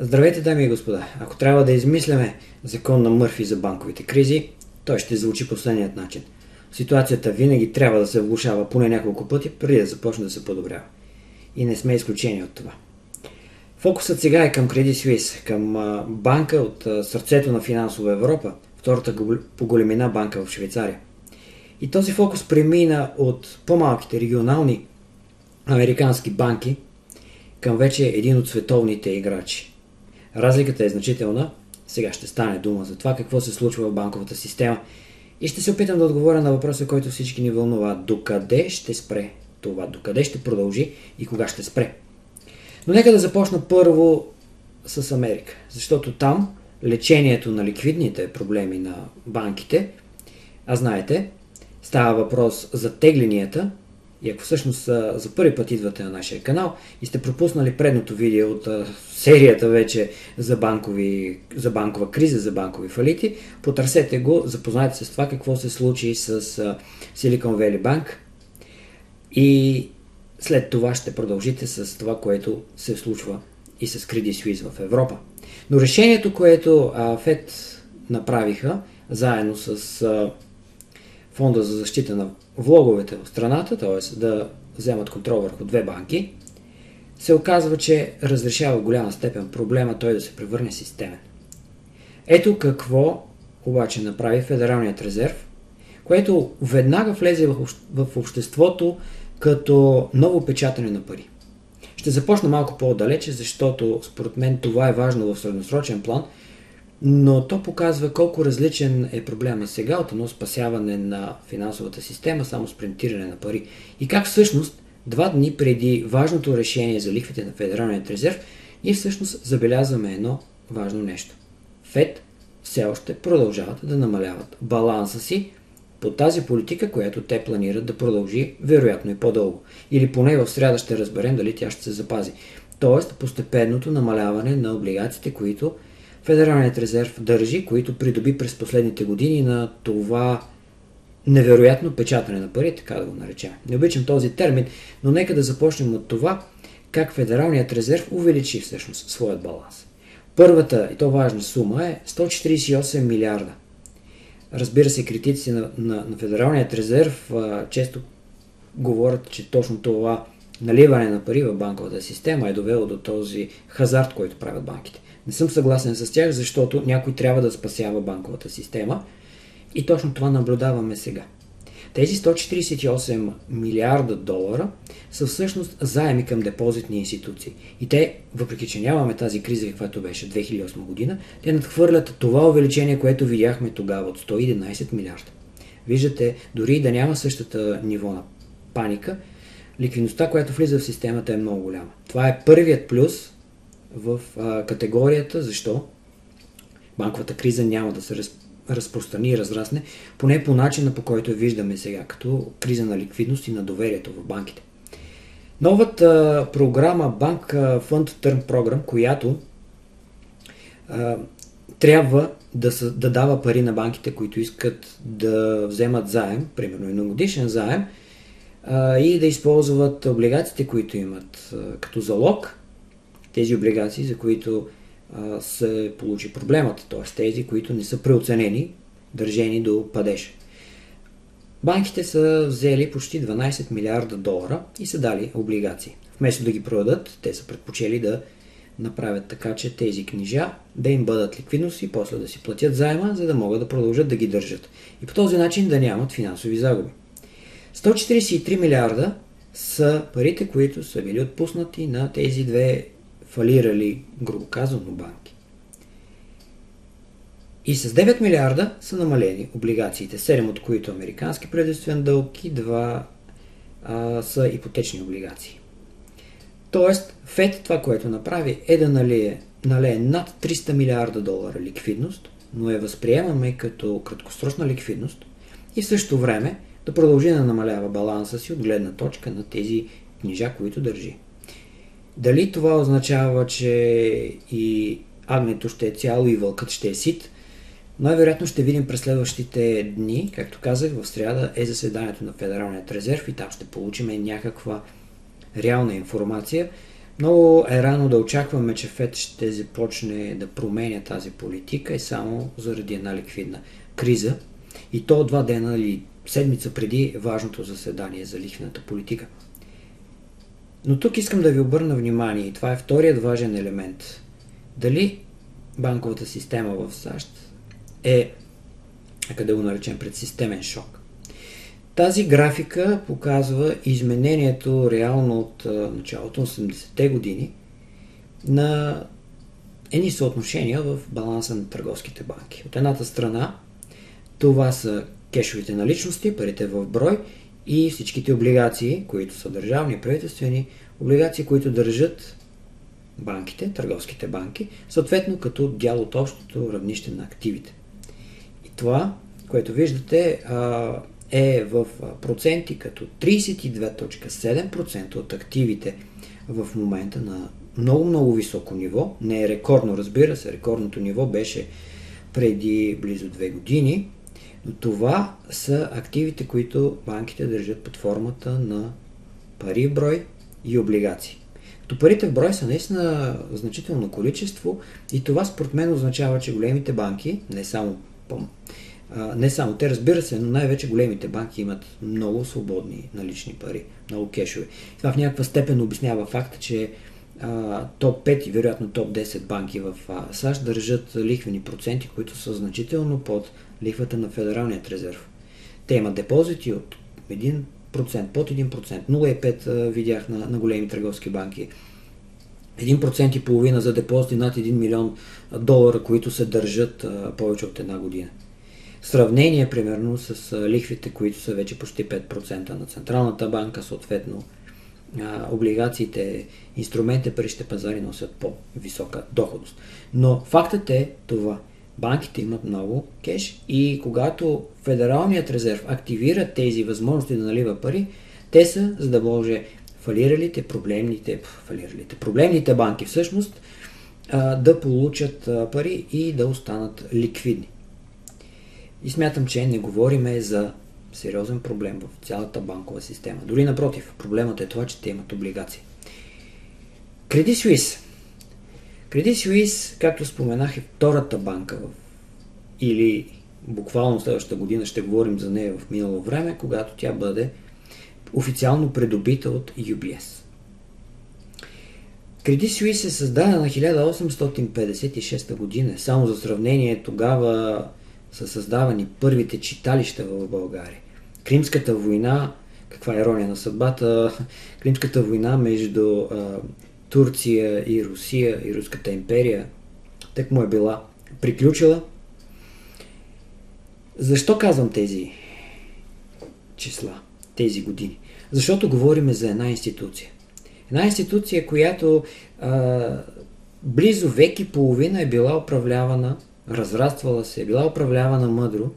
Здравейте, дами и господа! Ако трябва да измисляме закон на Мърфи за банковите кризи, той ще звучи последният начин. Ситуацията винаги трябва да се влушава поне няколко пъти, преди да започне да се подобрява. И не сме изключени от това. Фокусът сега е към Credit Suisse, към банка от сърцето на финансова Европа, втората по големина банка в Швейцария. И този фокус премина от по-малките регионални американски банки към вече един от световните играчи. Разликата е значителна. Сега ще стане дума за това какво се случва в банковата система и ще се опитам да отговоря на въпроса, който всички ни вълнува. Докъде ще спре това? Докъде ще продължи и кога ще спре? Но нека да започна първо с Америка, защото там лечението на ликвидните проблеми на банките, а знаете, става въпрос за тегленията и ако всъщност за първи път идвате на нашия канал и сте пропуснали предното видео от серията вече за, банкови, за банкова криза, за банкови фалити, потърсете го, запознайте се с това какво се случи с Silicon Valley Bank и след това ще продължите с това, което се случва и с Credit Suisse в Европа. Но решението, което ФЕД направиха, заедно с Фонда за защита на влоговете в страната, т.е. да вземат контрол върху две банки, се оказва, че разрешава голяма степен проблема той да се превърне системен. Ето какво обаче направи Федералният резерв, което веднага влезе в обществото като ново печатане на пари. Ще започна малко по-далече, защото според мен това е важно в средносрочен план – но то показва колко различен е проблема сега от едно спасяване на финансовата система само с принтиране на пари. И как всъщност два дни преди важното решение за лихвите на Федералният резерв, ние всъщност забелязваме едно важно нещо. ФЕД все още продължават да намаляват баланса си по тази политика, която те планират да продължи вероятно и по-дълго. Или поне в среда ще разберем дали тя ще се запази. Тоест постепенното намаляване на облигациите, които Федералният резерв държи, които придоби през последните години на това невероятно печатане на пари, така да го наречем. Не обичам този термин, но нека да започнем от това, как Федералният резерв увеличи всъщност своят баланс. Първата и то важна сума е 148 милиарда. Разбира се, критици на, на, на Федералният резерв а, често говорят, че точно това наливане на пари в банковата система е довело до този хазарт, който правят банките. Не съм съгласен с тях, защото някой трябва да спасява банковата система и точно това наблюдаваме сега. Тези 148 милиарда долара са всъщност заеми към депозитни институции. И те, въпреки че нямаме тази криза, каквато беше 2008 година, те надхвърлят това увеличение, което видяхме тогава от 111 милиарда. Виждате, дори да няма същата ниво на паника, ликвидността, която влиза в системата е много голяма. Това е първият плюс в а, категорията защо банковата криза няма да се раз, разпространи и разрасне, поне по начина по който виждаме сега, като криза на ликвидност и на доверието в банките. Новата програма Bank Fund Term Program, която а, трябва да, са, да дава пари на банките, които искат да вземат заем, примерно едногодишен заем, а, и да използват облигациите, които имат а, като залог тези облигации, за които а, се получи проблемата, т.е. тези, които не са преоценени, държени до падеж. Банките са взели почти 12 милиарда долара и са дали облигации. Вместо да ги продадат, те са предпочели да направят така, че тези книжа да им бъдат ликвидност и после да си платят заема, за да могат да продължат да ги държат. И по този начин да нямат финансови загуби. 143 милиарда са парите, които са били отпуснати на тези две фалирали, грубо казано, банки. И с 9 милиарда са намалени облигациите, 7 от които американски правителствен дълг и 2 а, са ипотечни облигации. Тоест, ФЕД това, което направи е да налие, налие над 300 милиарда долара ликвидност, но я възприемаме като краткосрочна ликвидност и в същото време да продължи да намалява баланса си от гледна точка на тези книжа, които държи. Дали това означава, че и агнето ще е цяло и вълкът ще е сит? Най-вероятно ще видим през следващите дни, както казах, в среда е заседанието на Федералният резерв и там ще получим някаква реална информация. Много е рано да очакваме, че ФЕД ще започне да променя тази политика и само заради една ликвидна криза. И то два дена или седмица преди важното заседание за лихвената политика. Но тук искам да ви обърна внимание и това е вторият важен елемент. Дали банковата система в САЩ е, къде го наречем, предсистемен шок. Тази графика показва изменението реално от началото на 80-те години на едни съотношения в баланса на търговските банки. От едната страна това са кешовите наличности, парите в брой и всичките облигации, които са държавни, правителствени, облигации, които държат банките, търговските банки, съответно като дял от общото равнище на активите. И това, което виждате, е в проценти като 32.7% от активите в момента на много-много високо ниво. Не е рекордно, разбира се, рекордното ниво беше преди близо две години, това са активите, които банките държат под формата на пари в брой и облигации. То парите в брой са наистина значително количество и това според мен означава, че големите банки, не само, не само те разбира се, но най-вече големите банки имат много свободни налични пари, много кешове. Това в някаква степен обяснява факта, че топ 5 и вероятно топ 10 банки в САЩ държат лихвени проценти, които са значително под лихвата на Федералният резерв. Те имат депозити от 1%, под 1%, 0,5% видях на, на големи търговски банки. 1% и половина за депозити над 1 милион долара, които се държат повече от една година. Сравнение, примерно, с лихвите, които са вече почти 5% на Централната банка, съответно облигациите, инструментите, паричните пазари носят по-висока доходност. Но фактът е това – банките имат много кеш и когато Федералният резерв активира тези възможности да налива пари, те са, за да може фалиралите, проблемните, фалиралите, проблемните банки всъщност да получат пари и да останат ликвидни. И смятам, че не говориме за сериозен проблем в цялата банкова система. Дори напротив, проблемът е това, че те имат облигации. Credit Suisse Credit Suisse, както споменах, е втората банка в... или буквално следващата година ще говорим за нея в минало време, когато тя бъде официално придобита от UBS. Credit Suisse е създадена на 1856 година. Само за сравнение тогава са създавани първите читалища в България. Кримската война, каква е ирония на съдбата, Кримската война между Турция и Русия и Руската империя так му е била приключила. Защо казвам тези числа, тези години? Защото говориме за една институция. Една институция, която а, близо век и половина е била управлявана, разраствала се, е била управлявана мъдро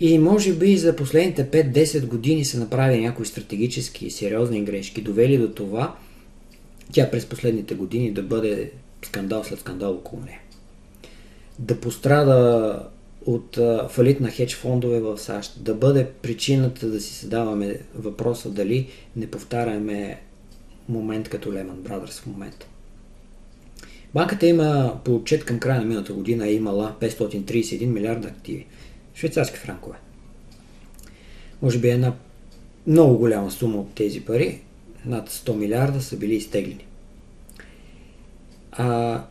и може би за последните 5-10 години са направили някои стратегически и сериозни грешки, довели до това тя през последните години да бъде скандал след скандал около нея. Да пострада от фалит на хедж фондове в САЩ, да бъде причината да си задаваме въпроса дали не повтаряме момент като Lehman Brothers в момента. Банката има по отчет към края на миналата година е имала 531 милиарда активи. Швейцарски франкове. Може би една много голяма сума от тези пари над 100 милиарда са били изтеглени. А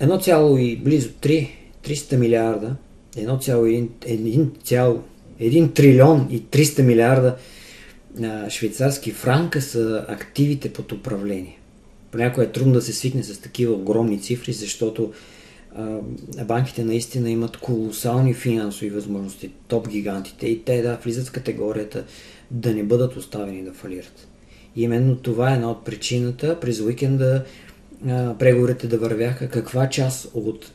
1, и близо 3, 300 милиарда, 1,1 трилион и 300 милиарда а, швейцарски франка са активите под управление. Понякога е трудно да се свикне с такива огромни цифри, защото а, банките наистина имат колосални финансови възможности, топ гигантите и те да влизат в категорията да не бъдат оставени да фалират. И именно това е една от причината през уикенда преговорите да вървяха каква част от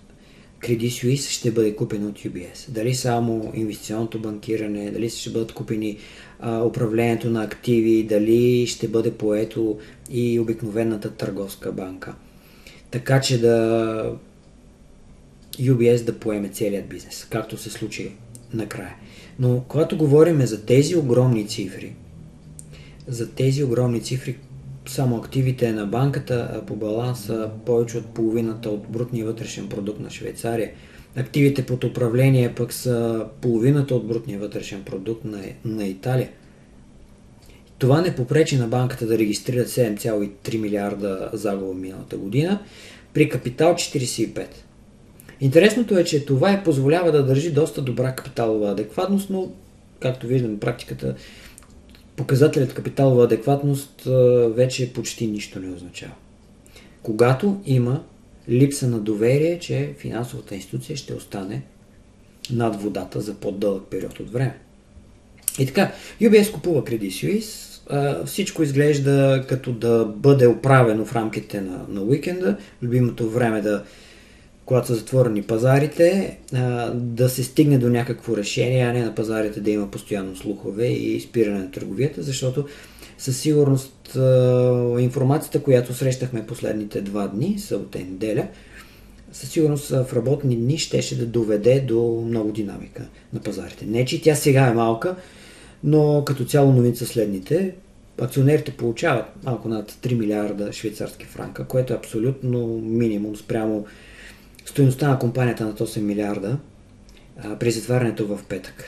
Credit Suisse ще бъде купена от UBS. Дали само инвестиционното банкиране, дали ще бъдат купени а, управлението на активи, дали ще бъде поето и обикновената търговска банка. Така че да UBS да поеме целият бизнес, както се случи накрая. Но когато говорим за тези огромни цифри, за тези огромни цифри, само активите на банката по баланса повече от половината от брутния вътрешен продукт на Швейцария. Активите под управление пък са половината от брутния вътрешен продукт на, на Италия. Това не попречи на банката да регистрира 7,3 милиарда загуба миналата година при капитал 45. Интересното е, че това е позволява да държи доста добра капиталова адекватност, но както виждаме практиката, показателят капиталова адекватност вече почти нищо не означава. Когато има липса на доверие, че финансовата институция ще остане над водата за по-дълъг период от време. И така, UBS купува Credit Suisse, всичко изглежда като да бъде оправено в рамките на, на уикенда, любимото време да когато са затворени пазарите, да се стигне до някакво решение, а не на пазарите да има постоянно слухове и спиране на търговията, защото със сигурност информацията, която срещахме последните два дни, събота и неделя, със сигурност в работни дни щеше да доведе до много динамика на пазарите. Не, че тя сега е малка, но като цяло новица следните. Акционерите получават малко над 3 милиарда швейцарски франка, което е абсолютно минимум спрямо стоеността на компанията над 8 милиарда а, при затварянето в петък.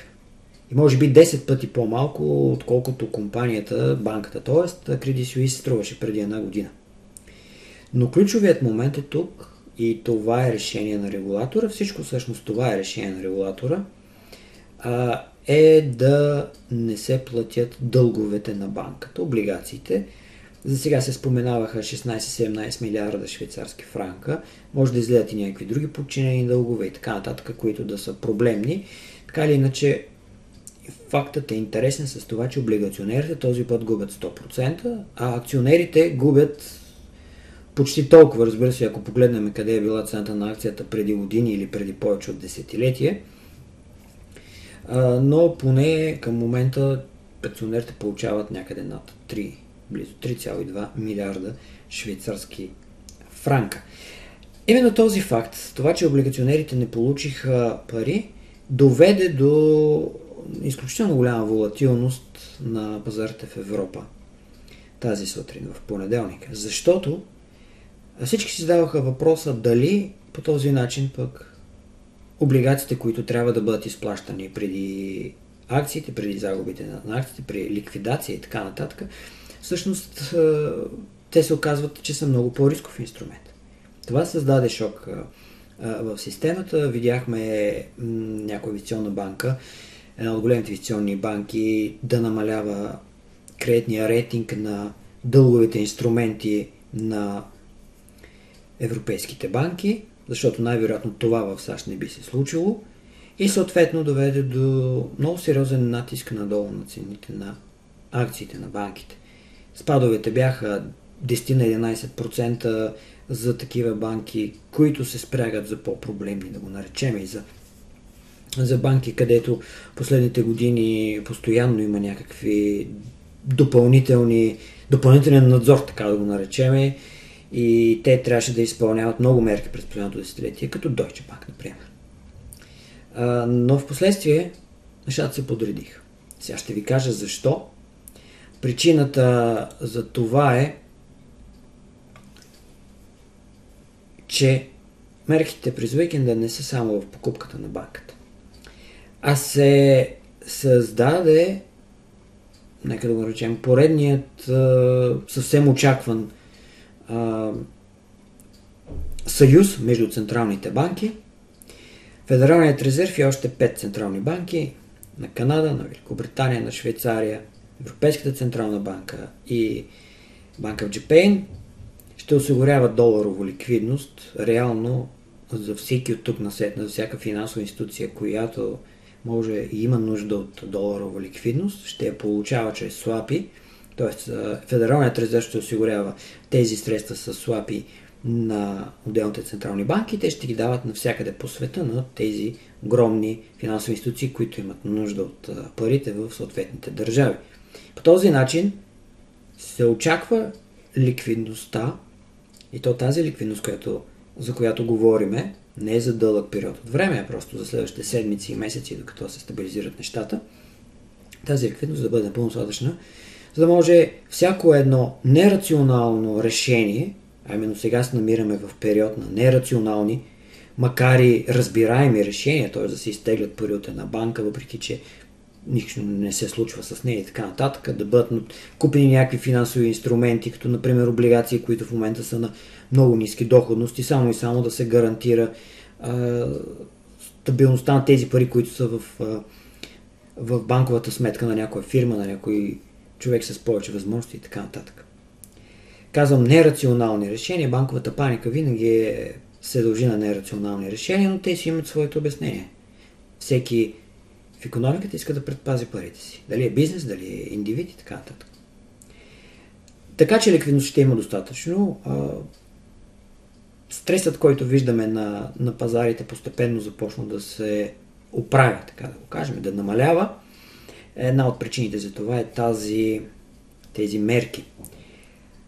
И може би 10 пъти по-малко, отколкото компанията, банката, т.е. Credit Suisse струваше преди една година. Но ключовият момент е тук и това е решение на регулатора. Всичко всъщност това е решение на регулатора. А, е да не се платят дълговете на банката, облигациите, за сега се споменаваха 16-17 милиарда швейцарски франка. Може да изгледат и някакви други подчинени дългове и така нататък, които да са проблемни. Така или иначе, фактът е интересен с това, че облигационерите този път губят 100%, а акционерите губят почти толкова, разбира се, ако погледнем къде е била цената на акцията преди години или преди повече от десетилетие. Но поне към момента акционерите получават някъде над 3 близо 3,2 милиарда швейцарски франка. Именно този факт, това, че облигационерите не получиха пари, доведе до изключително голяма волатилност на пазарите в Европа тази сутрин, в понеделник. Защото всички си задаваха въпроса дали по този начин пък облигациите, които трябва да бъдат изплащани преди акциите, преди загубите на акциите, при ликвидация и така нататък, всъщност те се оказват, че са много по-рисков инструмент. Това създаде шок в системата. Видяхме някоя инвестиционна банка, една от големите инвестиционни банки, да намалява кредитния рейтинг на дълговите инструменти на европейските банки, защото най-вероятно това в САЩ не би се случило и съответно доведе до много сериозен натиск надолу на цените на акциите на банките. Спадовете бяха 10 на 11% за такива банки, които се спрягат за по-проблемни, да го наречем, и за, за банки, където последните години постоянно има някакви допълнителни, допълнителен надзор, така да го наречем, и те трябваше да изпълняват много мерки през последното десетилетие, като Deutsche Bank, например. А, но в последствие нещата се подредиха. Сега ще ви кажа защо Причината за това е, че мерките през уикенда не са само в покупката на банката, а се създаде, нека да го речем, поредният съвсем очакван съюз между централните банки, Федералният резерв и още пет централни банки на Канада, на Великобритания, на Швейцария – Европейската централна банка и Банка в Джепейн ще осигуряват доларово ликвидност реално за всеки от тук на сет, за всяка финансова институция, която може и има нужда от доларова ликвидност, ще я получава чрез слапи, т.е. Федералният резерв ще осигурява тези средства с слапи на отделните централни банки, те ще ги дават навсякъде по света на тези огромни финансови институции, които имат нужда от парите в съответните държави. По този начин се очаква ликвидността и то тази ликвидност, която, за която говориме, не е за дълъг период от време, а просто за следващите седмици и месеци, докато се стабилизират нещата, тази ликвидност да бъде напълно достатъчна за да може всяко едно нерационално решение, а именно сега се намираме в период на нерационални, макар и разбираеми решения, т.е. да се изтеглят пари от една банка, въпреки че нищо не се случва с нея и така нататък, да бъдат купени някакви финансови инструменти, като например облигации, които в момента са на много ниски доходности, само и само да се гарантира а, стабилността на тези пари, които са в, а, в банковата сметка на някоя фирма, на някой човек с повече възможности и така нататък. Казвам нерационални решения, банковата паника винаги е, се дължи на нерационални решения, но те си имат своето обяснение. Всеки в економиката иска да предпази парите си. Дали е бизнес, дали е индивид и така нататък. Така че ликвидност ще има достатъчно. Стресът, който виждаме на, на пазарите, постепенно започна да се оправя, така да го кажем, да намалява. Една от причините за това е тази, тези мерки.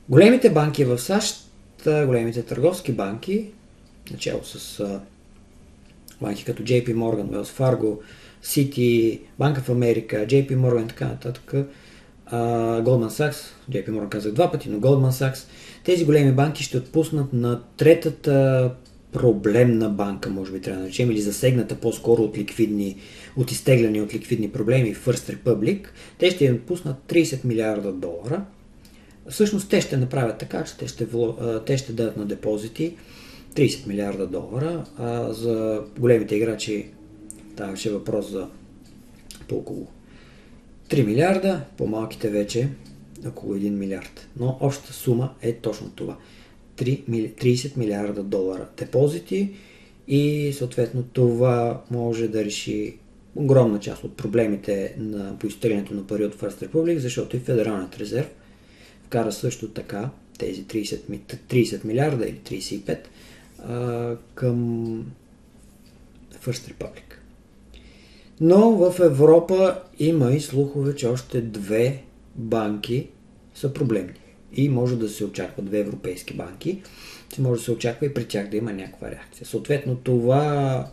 Големите банки в САЩ, големите търговски банки, начало с банки като JP Morgan, Wells Fargo, City, Банка в Америка, JP Morgan и така нататък, Goldman Sachs, JP Morgan казах два пъти, но Goldman Sachs, тези големи банки ще отпуснат на третата проблемна банка, може би трябва да наречем, или засегната по-скоро от ликвидни, от изтегляни от ликвидни проблеми, First Republic, те ще им отпуснат 30 милиарда долара. Всъщност те ще направят така, че те ще, те ще дадат на депозити 30 милиарда долара, а за големите играчи Ставаше въпрос за по около 3 милиарда, по-малките вече около 1 милиард. Но общата сума е точно това. 30 милиарда долара депозити и съответно това може да реши огромна част от проблемите на поизтеглянето на пари от First Republic, защото и Федералният резерв вкара също така тези 30, 30 милиарда или 35 а, към First Republic. Но в Европа има и слухове, че още две банки са проблемни. И може да се очаква две европейски банки, че може да се очаква и при тях да има някаква реакция. Съответно, това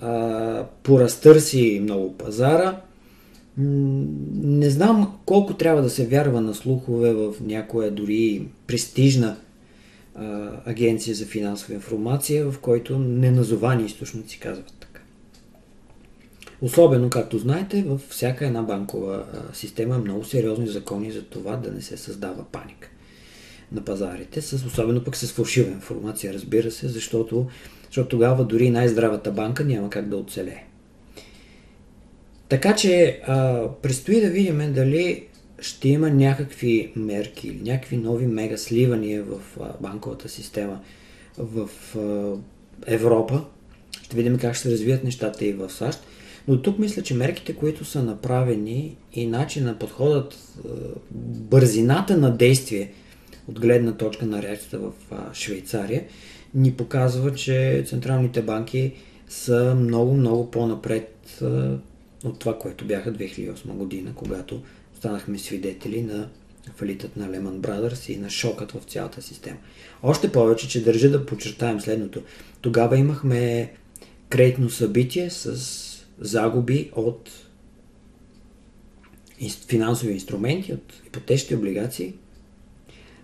а, поразтърси много пазара. Не знам колко трябва да се вярва на слухове в някоя дори престижна а, агенция за финансова информация, в който неназовани източници казват Особено, както знаете, във всяка една банкова система много сериозни закони за това да не се създава паника на пазарите, с, особено пък с фалшива информация, разбира се, защото, защото тогава дори най-здравата банка няма как да оцелее. Така че а, предстои да видим дали ще има някакви мерки или някакви нови мега сливания в а, банковата система в а, Европа. Ще видим как ще развият нещата и в САЩ. Но тук мисля, че мерките, които са направени и начин на подходът, е, бързината на действие от гледна точка на реакцията в Швейцария, ни показва, че централните банки са много, много по-напред е, от това, което бяха 2008 година, когато станахме свидетели на фалитът на Lehman Brothers и на шокът в цялата система. Още повече, че държа да подчертаем следното. Тогава имахме кредитно събитие с загуби от финансови инструменти, от ипотечни облигации.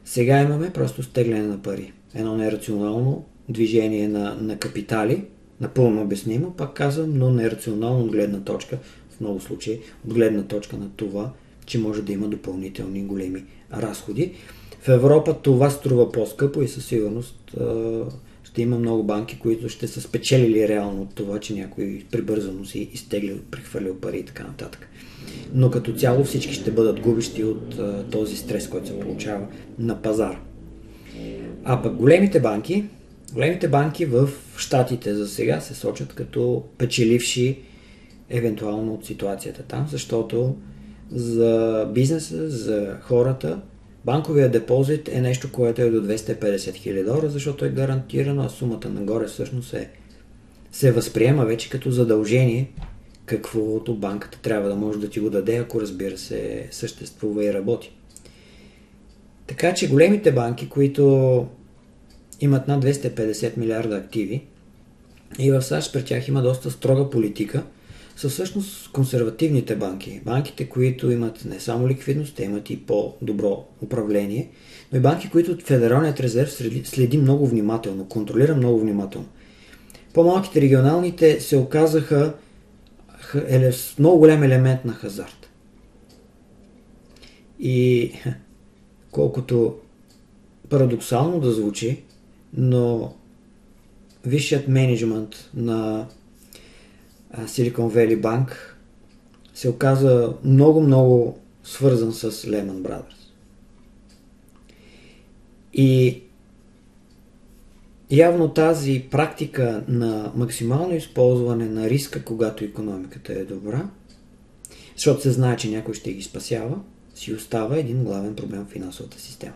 Сега имаме просто стегляне на пари. Едно нерационално движение на, на капитали, напълно обяснимо, пак казвам, но нерационално от гледна точка, в много случаи, от гледна точка на това, че може да има допълнителни големи разходи. В Европа това струва по-скъпо и със сигурност ще има много банки, които ще са спечелили реално от това, че някой прибързано си изтеглил, прехвърлил пари и така нататък. Но като цяло всички ще бъдат губещи от този стрес, който се получава на пазар. А пък големите банки, големите банки в Штатите за сега се сочат като печеливши евентуално от ситуацията там, защото за бизнеса, за хората Банковия депозит е нещо, което е до 250 хиляди долара, защото е гарантирано, а сумата нагоре всъщност е, се възприема вече като задължение, каквото банката трябва да може да ти го даде, ако разбира се съществува и работи. Така че големите банки, които имат над 250 милиарда активи, и в САЩ при тях има доста строга политика, са всъщност консервативните банки. Банките, които имат не само ликвидност, те имат и по-добро управление, но и банки, които Федералният резерв следи много внимателно, контролира много внимателно. По-малките регионалните се оказаха с много голям елемент на хазарт. И колкото парадоксално да звучи, но висшият менеджмент на Silicon Valley Bank се оказа много-много свързан с Lehman Brothers. И явно тази практика на максимално използване на риска, когато економиката е добра, защото се знае, че някой ще ги спасява, си остава един главен проблем в финансовата система.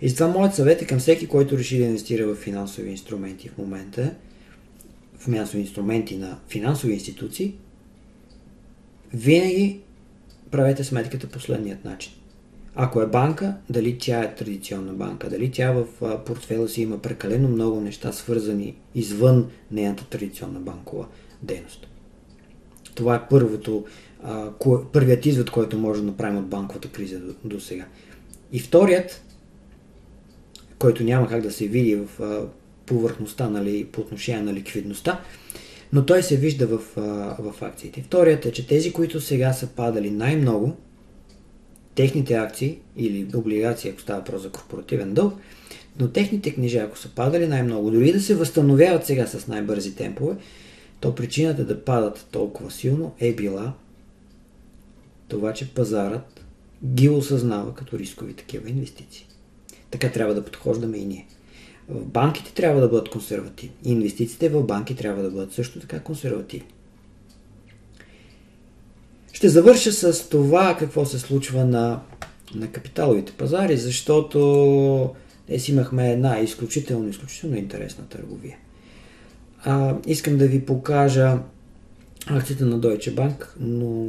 И затова моят съвет е към всеки, който реши да инвестира в финансови инструменти в момента, в финансови инструменти на финансови институции, винаги правете сметката последният начин. Ако е банка, дали тя е традиционна банка, дали тя в портфела си има прекалено много неща свързани извън нейната традиционна банкова дейност. Това е първото, първият извод, който може да направим от банковата криза до, до сега. И вторият, който няма как да се види в повърхността нали, по отношение на ликвидността, но той се вижда в, в акциите. Вторият е, че тези, които сега са падали най-много, техните акции или облигации, ако става просто за корпоративен дълг, но техните книжа, ако са падали най-много, дори да се възстановяват сега с най-бързи темпове, то причината да падат толкова силно е била това, че пазарът ги осъзнава като рискови такива инвестиции. Така трябва да подхождаме и ние. Банките трябва да бъдат консервативни. Инвестициите в банки трябва да бъдат също така консервативни. Ще завърша с това какво се случва на, на капиталовите пазари, защото днес имахме една изключително, изключително интересна търговия. А, искам да ви покажа акцията на Deutsche Bank, но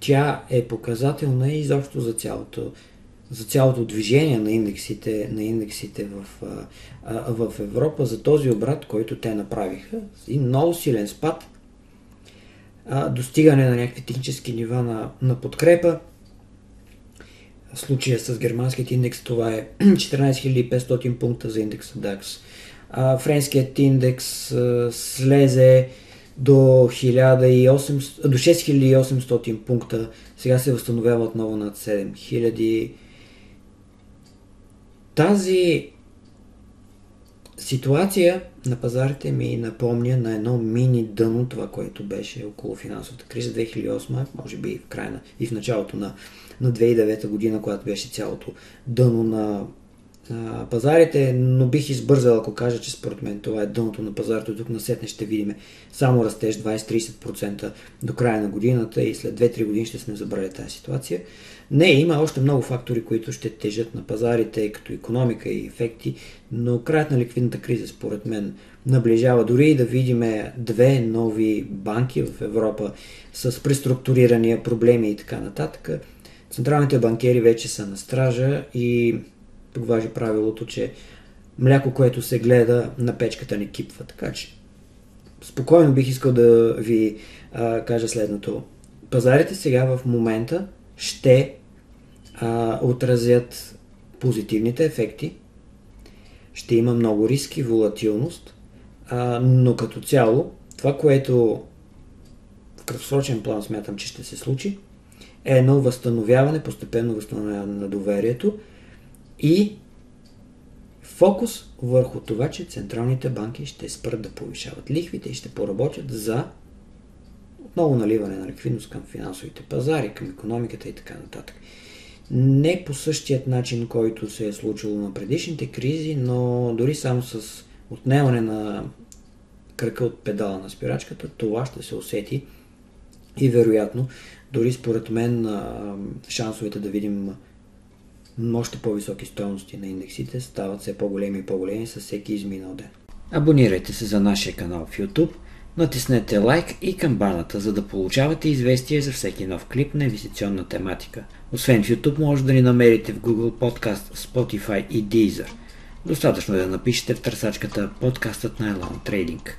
тя е показателна изобщо за цялото, за цялото движение на индексите, на индексите в, в Европа, за този обрат, който те направиха. И много силен спад, достигане на някакви технически нива на, на подкрепа. В случая с германският индекс това е 14500 пункта за индекса DAX. Френският индекс слезе до, 1800, до 6800 пункта. Сега се възстановява отново над 7000. Тази ситуация на пазарите ми напомня на едно мини дъно, това, което беше около финансовата криза 2008, може би в края на, и в началото на, на 2009 година, когато беше цялото дъно на пазарите, но бих избързал, ако кажа, че според мен това е дъното на пазарите. Тук на сетне ще видим само растеж 20-30% до края на годината и след 2-3 години ще сме забрали тази ситуация. Не, има още много фактори, които ще тежат на пазарите, като економика и ефекти, но краят на ликвидната криза, според мен, наближава. Дори и да видим две нови банки в Европа с преструктурирания, проблеми и така нататък, централните банкери вече са на стража и тук важи правилото, че мляко, което се гледа на печката не кипва. Така че спокойно бих искал да ви а, кажа следното. Пазарите сега в момента ще а, отразят позитивните ефекти, ще има много риски, волатилност, а, но като цяло това, което в краткосрочен план смятам, че ще се случи, е едно възстановяване, постепенно възстановяване на доверието и фокус върху това, че централните банки ще спрат да повишават лихвите и ще поработят за отново наливане на ликвидност към финансовите пазари, към економиката и така нататък. Не по същият начин, който се е случило на предишните кризи, но дори само с отнемане на кръка от педала на спирачката, това ще се усети и вероятно, дори според мен шансовете да видим още по-високи стоености на индексите стават все по-големи и по-големи с всеки изминал ден. Абонирайте се за нашия канал в YouTube – Натиснете лайк и камбаната, за да получавате известия за всеки нов клип на инвестиционна тематика. Освен в YouTube може да ни намерите в Google Podcast, Spotify и Deezer. Достатъчно е да напишете в търсачката подкастът на Elon Trading.